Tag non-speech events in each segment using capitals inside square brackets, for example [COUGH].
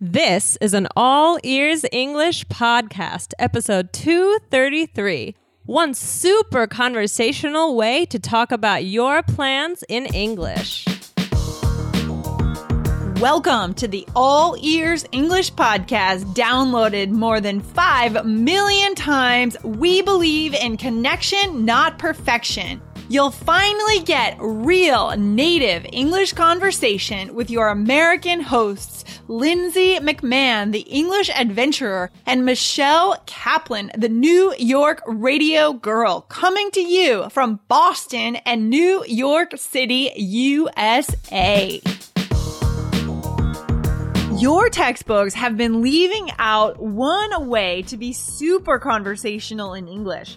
This is an all ears English podcast, episode 233. One super conversational way to talk about your plans in English. Welcome to the All Ears English Podcast, downloaded more than 5 million times. We believe in connection, not perfection. You'll finally get real native English conversation with your American hosts, Lindsay McMahon, the English adventurer, and Michelle Kaplan, the New York radio girl, coming to you from Boston and New York City, USA. Your textbooks have been leaving out one way to be super conversational in English.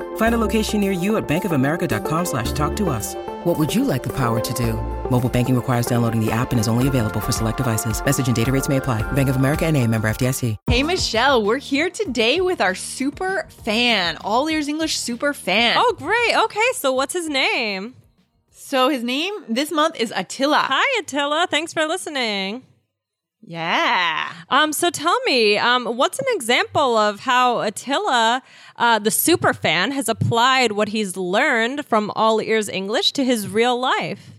Find a location near you at bankofamerica.com slash talk to us. What would you like the power to do? Mobile banking requires downloading the app and is only available for select devices. Message and data rates may apply. Bank of America and a member FDIC. Hey, Michelle, we're here today with our super fan, All Ears English super fan. Oh, great. Okay, so what's his name? So his name this month is Attila. Hi, Attila. Thanks for listening. Yeah. Um, so tell me, um, what's an example of how Attila, uh, the super fan, has applied what he's learned from All Ears English to his real life?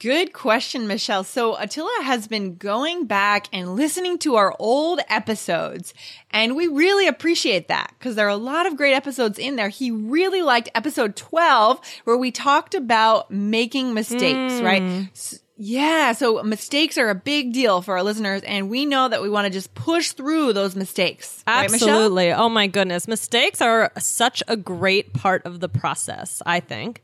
Good question, Michelle. So Attila has been going back and listening to our old episodes, and we really appreciate that because there are a lot of great episodes in there. He really liked episode 12 where we talked about making mistakes, Mm. right? S- yeah, so mistakes are a big deal for our listeners, and we know that we want to just push through those mistakes. Right, Absolutely. oh my goodness. Mistakes are such a great part of the process, I think.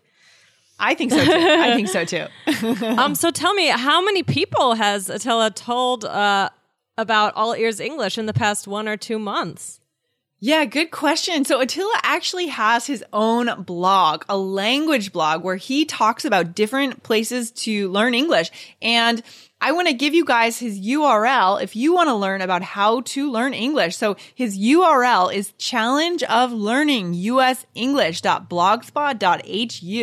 I think so too. I think so too. [LAUGHS] [LAUGHS] um, so tell me, how many people has Attila told uh, about All Ears English in the past one or two months? Yeah, good question. So Attila actually has his own blog, a language blog where he talks about different places to learn English. And I want to give you guys his URL if you want to learn about how to learn English. So his URL is challenge of learning US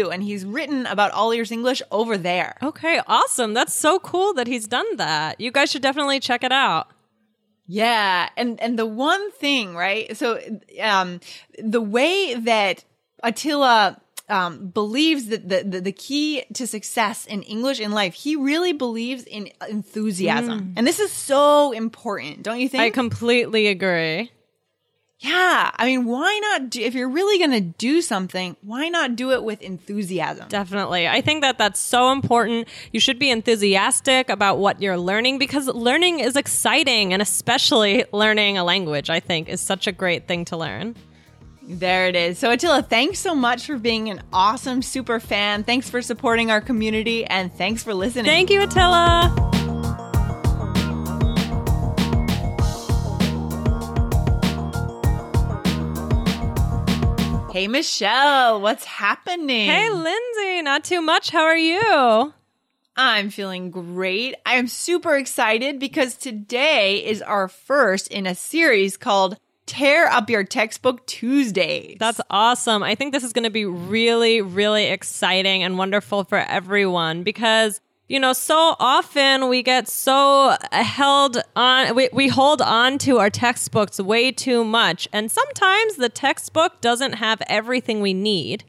And he's written about all ears English over there. Okay, awesome. That's so cool that he's done that. You guys should definitely check it out. Yeah, and and the one thing, right? So, um, the way that Attila um, believes that the, the the key to success in English in life, he really believes in enthusiasm, and this is so important, don't you think? I completely agree. Yeah, I mean, why not? Do, if you're really going to do something, why not do it with enthusiasm? Definitely. I think that that's so important. You should be enthusiastic about what you're learning because learning is exciting and especially learning a language, I think, is such a great thing to learn. There it is. So Attila, thanks so much for being an awesome super fan. Thanks for supporting our community, and thanks for listening. Thank you, Attila. Hey, Michelle, what's happening? Hey, Lindsay, not too much. How are you? I'm feeling great. I am super excited because today is our first in a series called Tear Up Your Textbook Tuesdays. That's awesome. I think this is going to be really, really exciting and wonderful for everyone because, you know, so often we get so held on, we, we hold on to our textbooks way too much. And sometimes the textbook doesn't have everything we need.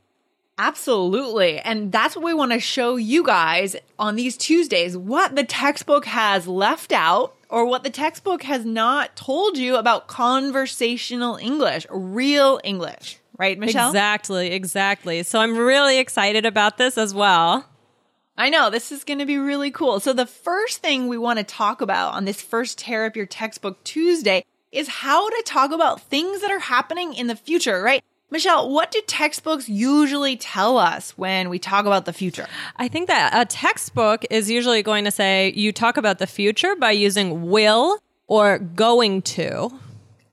Absolutely. And that's what we want to show you guys on these Tuesdays what the textbook has left out or what the textbook has not told you about conversational English, real English. Right, Michelle? Exactly, exactly. So I'm really excited about this as well. I know this is going to be really cool. So the first thing we want to talk about on this first Tear Up Your Textbook Tuesday is how to talk about things that are happening in the future, right? Michelle, what do textbooks usually tell us when we talk about the future? I think that a textbook is usually going to say you talk about the future by using will or going to.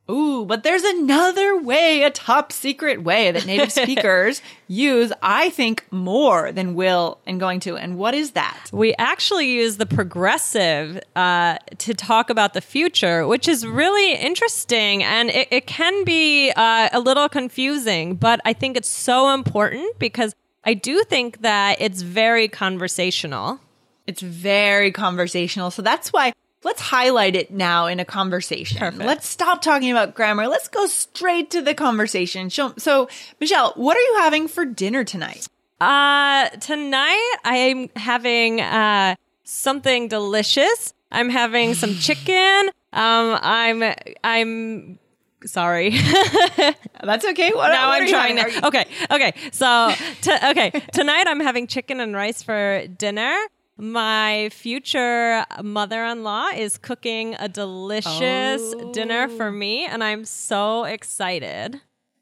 Ooh, but there's another way, a top secret way that native [LAUGHS] speakers use, I think, more than will and going to. And what is that? We actually use the progressive uh, to talk about the future, which is really interesting. And it, it can be uh, a little confusing, but I think it's so important because I do think that it's very conversational. It's very conversational. So that's why let's highlight it now in a conversation. Perfect. Let's stop talking about grammar. Let's go straight to the conversation. So, so Michelle, what are you having for dinner tonight? Uh, tonight I'm having uh, something delicious. I'm having some [SIGHS] chicken. Um, I'm I'm sorry. [LAUGHS] That's okay. What, now what I'm trying? To. Okay, okay. So, t- okay, tonight I'm having chicken and rice for dinner. My future mother-in-law is cooking a delicious Oh. dinner for me, and I'm so excited.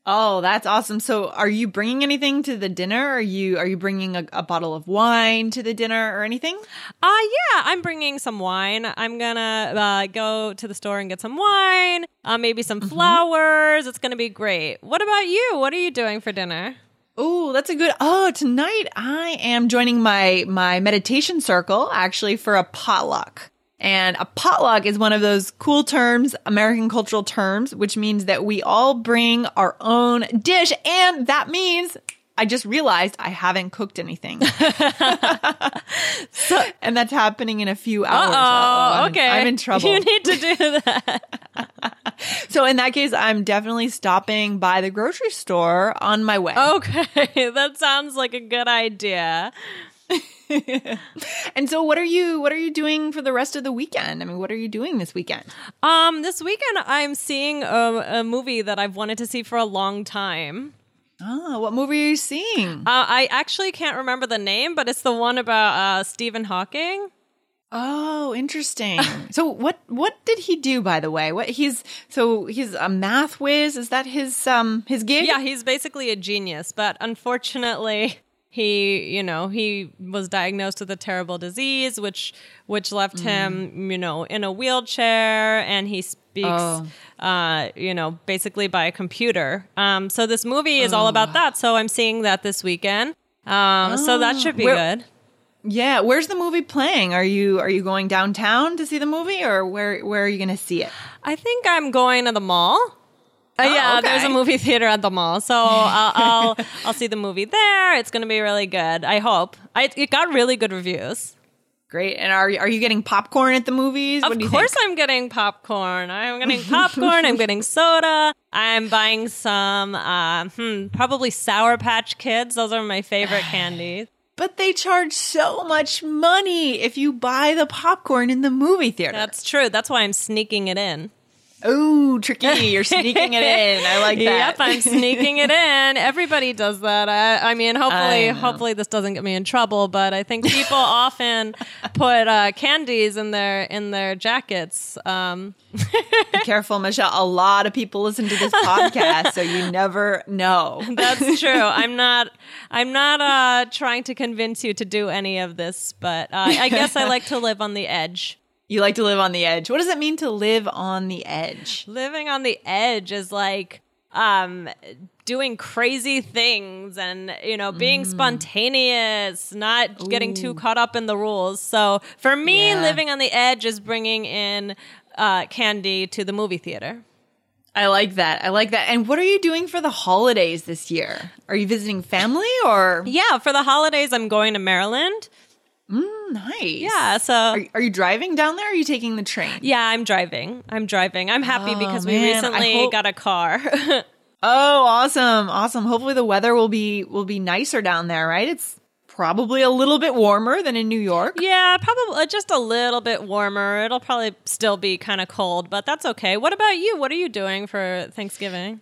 Oh, that's awesome. So, are you bringing anything to the dinner? Are you are you bringing a, a bottle of wine to the dinner or anything? Uh yeah, I'm bringing some wine. I'm gonna uh, go to the store and get some wine, uh, maybe some Mm-hmm. flowers. It's gonna be great. What about you? What are you doing for dinner? Oh, that's a good. Oh, tonight I am joining my my meditation circle actually for a potluck. And a potluck is one of those cool terms, American cultural terms, which means that we all bring our own dish and that means I just realized I haven't cooked anything. [LAUGHS] so, and that's happening in a few hours. Oh, I'm- okay. I'm in [LAUGHS] trouble. You need to do that. [LAUGHS] [LAUGHS] so in that case, I'm definitely stopping by the grocery store on my way. Okay, [LAUGHS] that sounds like a good idea. [LAUGHS] And so what are you what are you doing for the rest of the weekend? I mean, what are you doing this weekend? Um, this weekend I'm seeing a, a movie that I've wanted to see for a long time. Oh, what movie are you seeing? Uh, I actually can't remember the name, but it's the one about uh, Stephen Hawking. Oh, interesting. [LAUGHS] so what what did he do by the way? What he's so he's a math whiz, is that his um his gig? Yeah, he's basically a genius, but unfortunately, he, you know, he was diagnosed with a terrible disease, which which left him, you know, in a wheelchair, and he speaks, Oh. uh, you know, basically by a computer. Um, so this movie is all about that. So I'm seeing that this weekend. Um, so that should be Where- good. Yeah, where's the movie playing? Are you are you going downtown to see the movie or where where are you going to see it? I think I'm going to the mall. Uh, Oh, yeah, okay. there's a movie theater at the mall, so I'll [LAUGHS] I'll, I'll see the movie there. It's gonna be really good. I hope. I, it got really good reviews. Great. And are are you getting popcorn at the movies? Of do you course, think? I'm getting popcorn. I'm getting [LAUGHS] popcorn. I'm getting soda. I'm buying some, uh, hmm, probably Sour Patch Kids. Those are my favorite [SIGHS] candies. But they charge so much money if you buy the popcorn in the movie theater. That's true. That's why I'm sneaking it in. Oh, tricky. [LAUGHS] You're sneaking it in. I like that. Yep, I'm sneaking it in. Everybody does that. I, I mean, hopefully, I hopefully this doesn't get me in trouble. But I think people [LAUGHS] often put uh, candies in their in their jackets. Um, Be [LAUGHS] careful, Michelle. A lot of people listen to this podcast, so you never know. that's true. I'm not. I'm not uh, trying to convince you to do any of this, but uh, I guess I like to live on the edge. You like to live on the edge. What does it mean to live on the edge? Living on the edge is like um doing crazy things and you know being Mm. spontaneous not getting too caught up in the rules so for me Yeah. living on the edge is bringing in uh, candy to the movie theater I like that. I like that. And what are you doing for the holidays this year? Are you visiting family or yeah for the holidays i'm going to maryland nice? yeah so Are, are you driving down there? Or are you taking the train? yeah i'm driving i'm driving i'm happy Oh, because we man, I recently hope- got a car [LAUGHS] Oh, awesome. Awesome. Hopefully the weather will be will be nicer down there, right? It's probably a little bit warmer than in New York. Yeah, probably uh, just a little bit warmer. It'll probably still be kind of cold, but that's okay. What about you? What are you doing for Thanksgiving?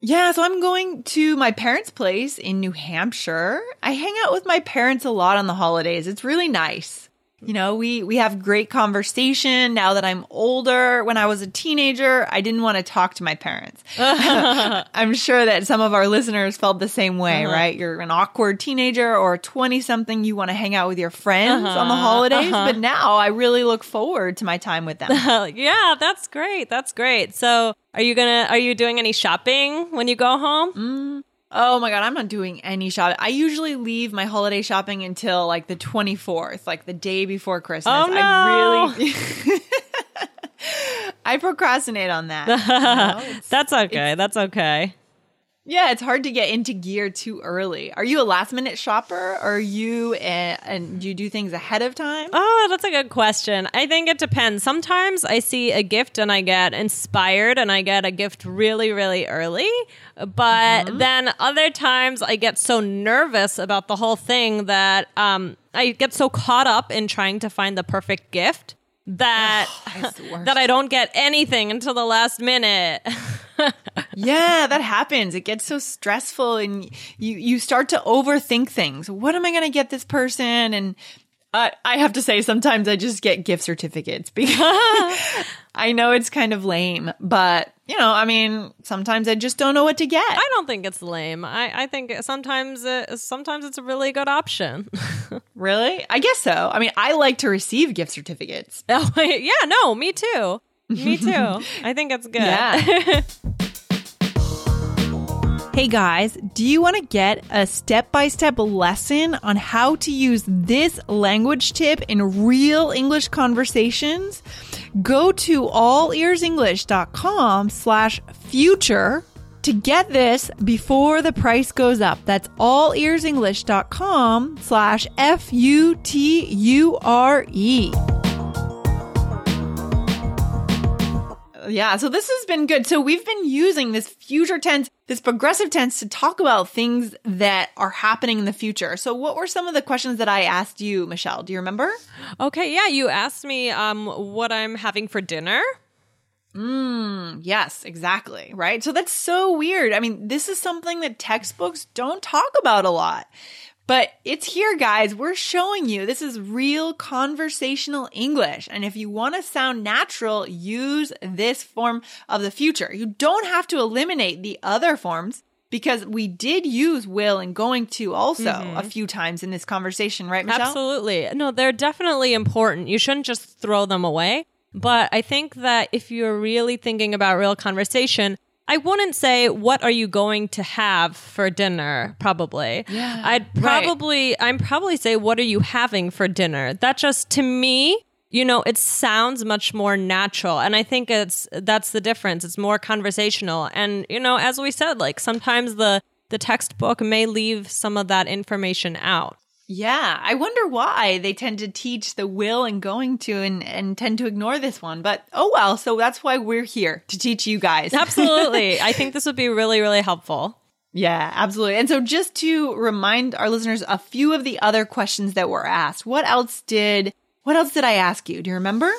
Yeah, so I'm going to my parents' place in New Hampshire. I hang out with my parents a lot on the holidays. It's really nice. You know, we we have great conversation now that I'm older. When I was a teenager, I didn't want to talk to my parents. [LAUGHS] I'm sure that some of our listeners felt the same way, Uh-huh. right? You're an awkward teenager or 20 something, you want to hang out with your friends Uh-huh. on the holidays, but now I really look forward to my time with them. [LAUGHS] yeah, that's great. That's great. So, are you gonna? Are you doing any shopping when you go home? Oh my god, I'm not doing any shopping. I usually leave my holiday shopping until like the 24th, like the day before Christmas. Oh, no. I really [LAUGHS] I procrastinate on that. [LAUGHS] you know? That's okay. That's okay. Yeah, it's hard to get into gear too early. Are you a last minute shopper or are you a, and do you do things ahead of time? Oh, that's a good question. I think it depends. Sometimes I see a gift and I get inspired and I get a gift really, really early. But then other times I get so nervous about the whole thing that um, I get so caught up in trying to find the perfect gift that [SIGHS] worst. [LAUGHS] that I don't get anything until the last minute. [LAUGHS] Yeah, that happens. It gets so stressful and you you start to overthink things. What am I going to get this person and I I have to say sometimes I just get gift certificates [LAUGHS] because I know it's kind of lame, but you know, I mean, sometimes I just don't know what to get. I don't think it's lame. I, I think sometimes it, sometimes it's a really good option. [LAUGHS] really? I guess so. I mean, I like to receive gift certificates. [LAUGHS] Oh, yeah, no, me too. Me too. I think it's good. Yeah. Hey guys, do you want to get a step by step lesson on how to use this language tip in real English conversations? Go to allearsenglish.com slash future to get this before the price goes up. That's allearsenglish.com slash F U T U R E. Yeah, so this has been good. So we've been using this future tense, this progressive tense to talk about things that are happening in the future. So what were some of the questions that I asked you, Michelle? Do you remember? Okay, yeah, you asked me um what I'm having for dinner. Mm, Yes, exactly. Right. So that's so weird. I mean, this is something that textbooks don't talk about a lot. But it's here, guys. We're showing you this is real conversational English. And if you want to sound natural, use this form of the future. You don't have to eliminate the other forms because we did use will and going to also a mm-hmm. few times in this conversation, right, Michelle? Absolutely. No, they're definitely important. You shouldn't just throw them away. But I think that if you're really thinking about real conversation, I wouldn't say what are you going to have for dinner probably. Yeah, I'd right. probably I'm probably say what are you having for dinner? That just to me you know it sounds much more natural and i think it's that's the difference it's more conversational and you know as we said like sometimes the the textbook may leave some of that information out Yeah, I wonder why they tend to teach the will and going to and, and tend to ignore this one. But oh well, so that's why we're here to teach you guys. absolutely [LAUGHS] i think this would be really really helpful Yeah, absolutely. And so just to remind our listeners a few of the other questions that were asked. What else did what else did I ask you? Do you remember?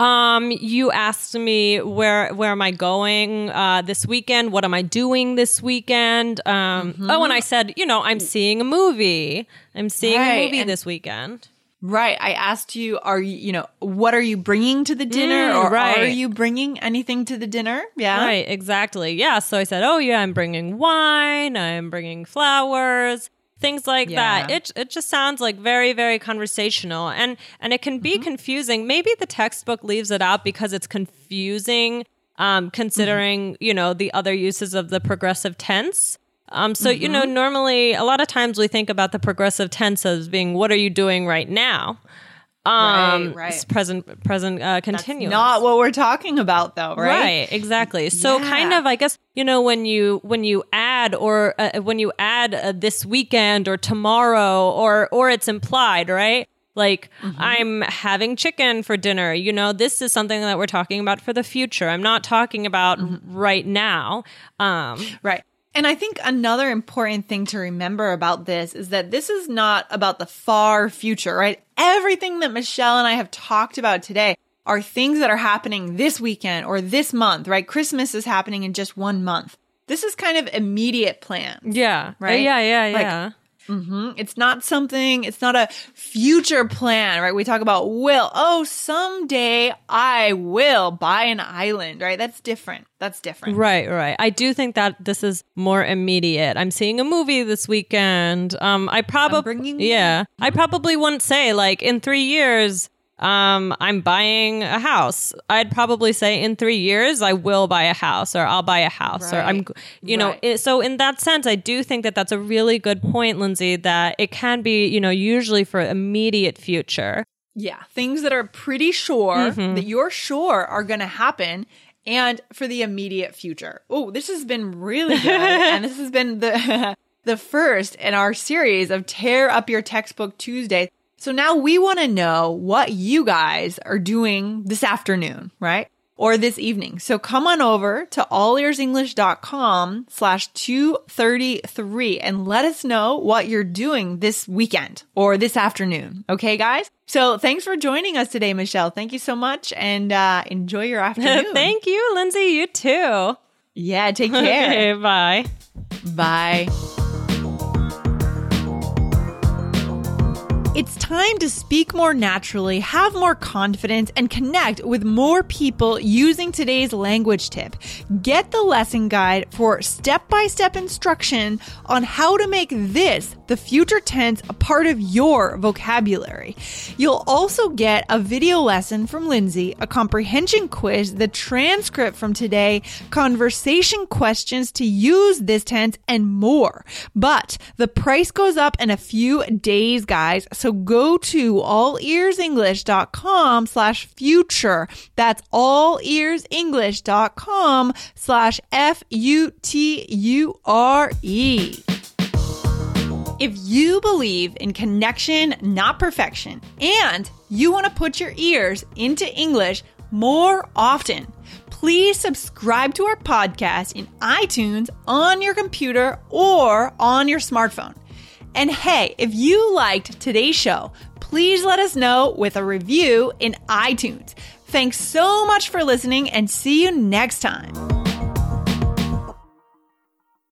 Um, you asked me where where am I going uh, this weekend? What am I doing this weekend? Um, Mm-hmm. Oh, and I said, you know, I'm seeing a movie. I'm seeing a movie and- this weekend. Right. I asked you, are you, you know, what are you bringing to the dinner Mm, or right. are you bringing anything to the dinner? Yeah. Right, exactly. Yeah. So I said, oh yeah, I'm bringing wine. I'm bringing flowers. Things like that. It it just sounds like very very conversational, and and it can be Mm-hmm. confusing. Maybe the textbook leaves it out because it's confusing, um, considering you know the other uses of the progressive tense. Um, so you know, normally a lot of times we think about the progressive tense as being what are you doing right now. Um, Right, right. Present, present, uh, continuous. Not what we're talking about, though, right? exactly. So Yeah. kind of, I guess you know when you when you add or uh, when you add uh, this weekend or tomorrow or or it's implied, right? Like Mm-hmm. I'm having chicken for dinner. You know, this is something that we're talking about for the future. I'm not talking about Mm-hmm. right now. Um, Right. And I think another important thing to remember about this is that this is not about the far future, right? Everything that Michelle and I have talked about today are things that are happening this weekend or this month, right? Christmas is happening in just one month. This is kind of immediate plans. yeah. Right? Yeah. Yeah. Like, Yeah. hmm It's not something, it's not a future plan, right? We talk about will. Oh, someday I will buy an island, right? That's different. That's different. Right, right. I do think that this is more immediate. I'm seeing a movie this weekend. Um, I probably, yeah, I probably wouldn't say like in three years, um, I'm buying a house. I'd probably say in three years I will buy a house, or I'll buy a house, or I'm, you know. right. It, so in that sense, I do think that that's a really good point, Lindsay. That it can be, you know, usually for immediate future. Yeah, things that are pretty sure Mm-hmm. that you're sure are going to happen and for the immediate future. Oh, this has been really good. [LAUGHS] and this has been the [LAUGHS] the first in our series of Tear Up Your Textbook Tuesday. So now we want to know what you guys are doing this afternoon, right? Or this evening. So come on over to allearsenglish.com slash 233 and let us know what you're doing this weekend or this afternoon. Okay, guys? So thanks for joining us today, Michelle. Thank you so much and uh, enjoy your [LAUGHS] afternoon. Thank you, Lindsay. You too. Yeah, take care. Okay, [LAUGHS] bye. Bye. It's time to speak more naturally, have more confidence, and connect with more people using today's language tip. Get the lesson guide for step by step instruction on how to make this, the future tense, a part of your vocabulary. You'll also get a video lesson from Lindsay, a comprehension quiz, the transcript from today, conversation questions to use this tense, and more. But the price goes up in a few days, guys. So go to allearsenglish.com slash future. That's allearsenglish.com slash F-U-T-U-R-E. If you believe in connection, not perfection, and you want to put your ears into English more often, please subscribe to our podcast in iTunes on your computer or on your smartphone. And hey, if you liked today's show, please let us know with a review in iTunes. Thanks so much for listening and see you next time.